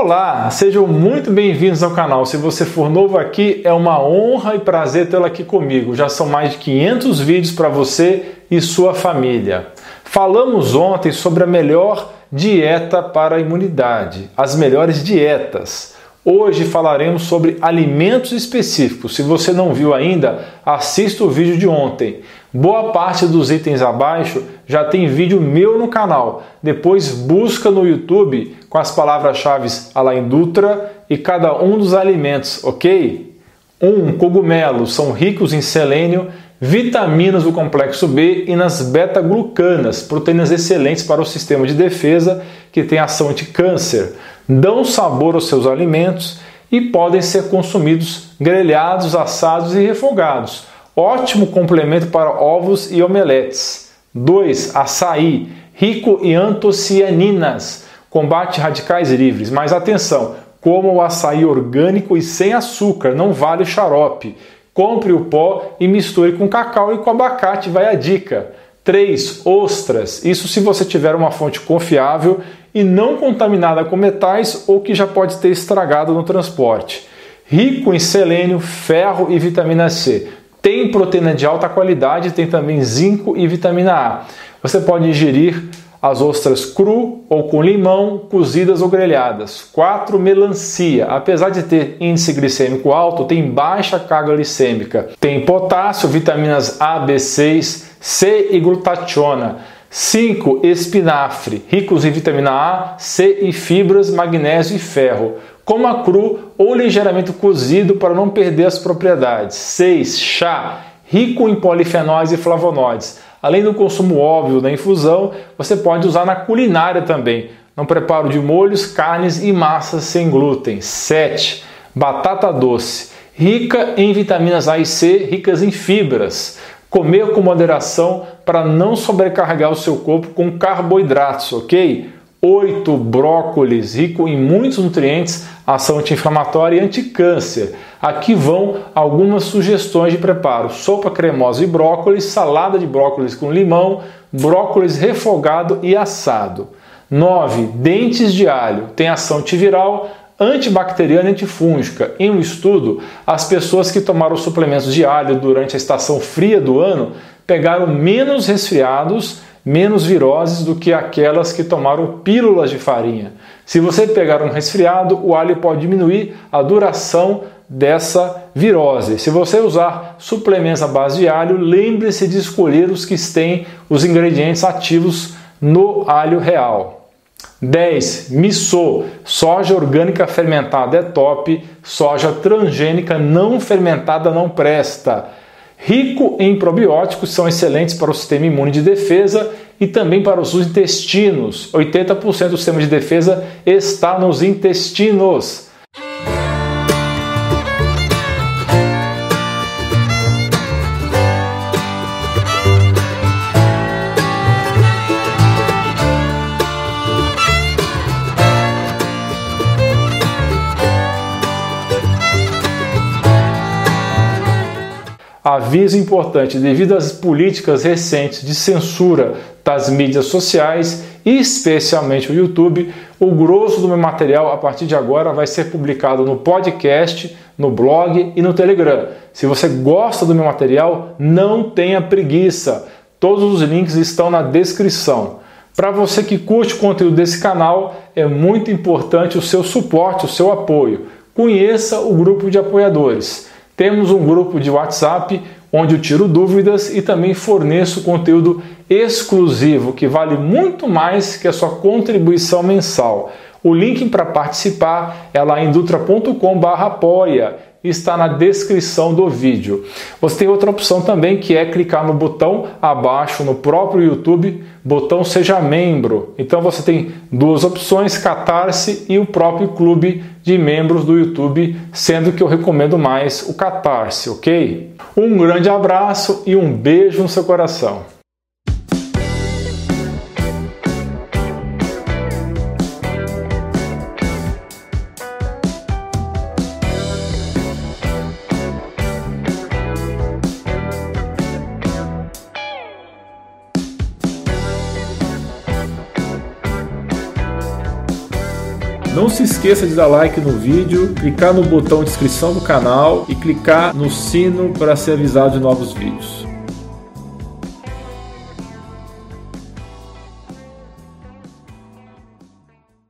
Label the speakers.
Speaker 1: Olá, sejam muito bem-vindos ao canal. Se você for novo aqui, é uma honra e prazer tê-lo aqui comigo. Já são mais de 500 vídeos para você e sua família. Falamos ontem sobre a melhor dieta para a imunidade, as melhores dietas. Hoje falaremos sobre alimentos específicos. Se você não viu ainda, assista o vídeo de ontem. Boa parte dos itens abaixo já tem vídeo meu no canal. Depois busca no YouTube com as palavras-chave Alain Dutra e cada um dos alimentos, ok? 1. Um, cogumelos são ricos em selênio, vitaminas do complexo B e nas beta-glucanas, proteínas excelentes para o sistema de defesa que tem ação anti-câncer dão sabor aos seus alimentos e podem ser consumidos grelhados, assados e refogados. Ótimo complemento para ovos e omeletes. 2. Açaí, rico em antocianinas, combate radicais livres. Mas atenção, coma o açaí orgânico e sem açúcar, não vale o xarope. Compre o pó e misture com cacau e com abacate, vai a dica. 3. Ostras. Isso se você tiver uma fonte confiável e não contaminada com metais ou que já pode ter estragado no transporte. Rico em selênio, ferro e vitamina C. Tem proteína de alta qualidade, tem também zinco e vitamina A. Você pode ingerir as ostras cru ou com limão, cozidas ou grelhadas. 4. Melancia. Apesar de ter índice glicêmico alto, tem baixa carga glicêmica. Tem potássio, vitaminas A, B6, C e glutationa. 5. Espinafre, ricos em vitamina A, C e fibras, magnésio e ferro. Coma cru ou ligeiramente cozido para não perder as propriedades. 6. Chá, rico em polifenóis e flavonoides. Além do consumo óbvio da infusão, você pode usar na culinária também, no preparo de molhos, carnes e massas sem glúten. 7. Batata doce, rica em vitaminas A e C, ricas em fibras. Comer com moderação para não sobrecarregar o seu corpo com carboidratos, ok? 8. Brócolis, rico em muitos nutrientes, ação anti-inflamatória e anticâncer. Aqui vão algumas sugestões de preparo: sopa cremosa de brócolis, salada de brócolis com limão, brócolis refogado e assado. 9. Dentes de alho, tem ação antiviral, antibacteriana e antifúngica. Em um estudo, as pessoas que tomaram suplementos de alho durante a estação fria do ano pegaram menos resfriados, menos viroses do que aquelas que tomaram pílulas de farinha. Se você pegar um resfriado, o alho pode diminuir a duração dessa virose. Se você usar suplementos à base de alho, lembre-se de escolher os que têm os ingredientes ativos no alho real. 10. Miso, soja orgânica fermentada é top, soja transgênica não fermentada não presta. Rico em probióticos, são excelentes para o sistema imune de defesa e também para os intestinos. 80% do sistema de defesa está nos intestinos. Aviso importante: devido às políticas recentes de censura das mídias sociais, especialmente o YouTube, o grosso do meu material a partir de agora vai ser publicado no podcast, no blog e no Telegram. Se você gosta do meu material, não tenha preguiça. Todos os links estão na descrição. Para você que curte o conteúdo desse canal, é muito importante o seu suporte, o seu apoio. Conheça o grupo de apoiadores. Temos um grupo de WhatsApp onde eu tiro dúvidas e também forneço conteúdo exclusivo que vale muito mais que a sua contribuição mensal. O link para participar é lá em dutra.com/apoia está na descrição do vídeo. Você tem outra opção também que é clicar no botão abaixo no próprio YouTube, botão seja membro. Então você tem duas opções, Catarse e o próprio clube de membros do YouTube, sendo que eu recomendo mais o Catarse, ok? Um grande abraço e um beijo no seu coração. Não se esqueça de dar like no vídeo, clicar no botão de inscrição do canal e clicar no sino para ser avisado de novos vídeos.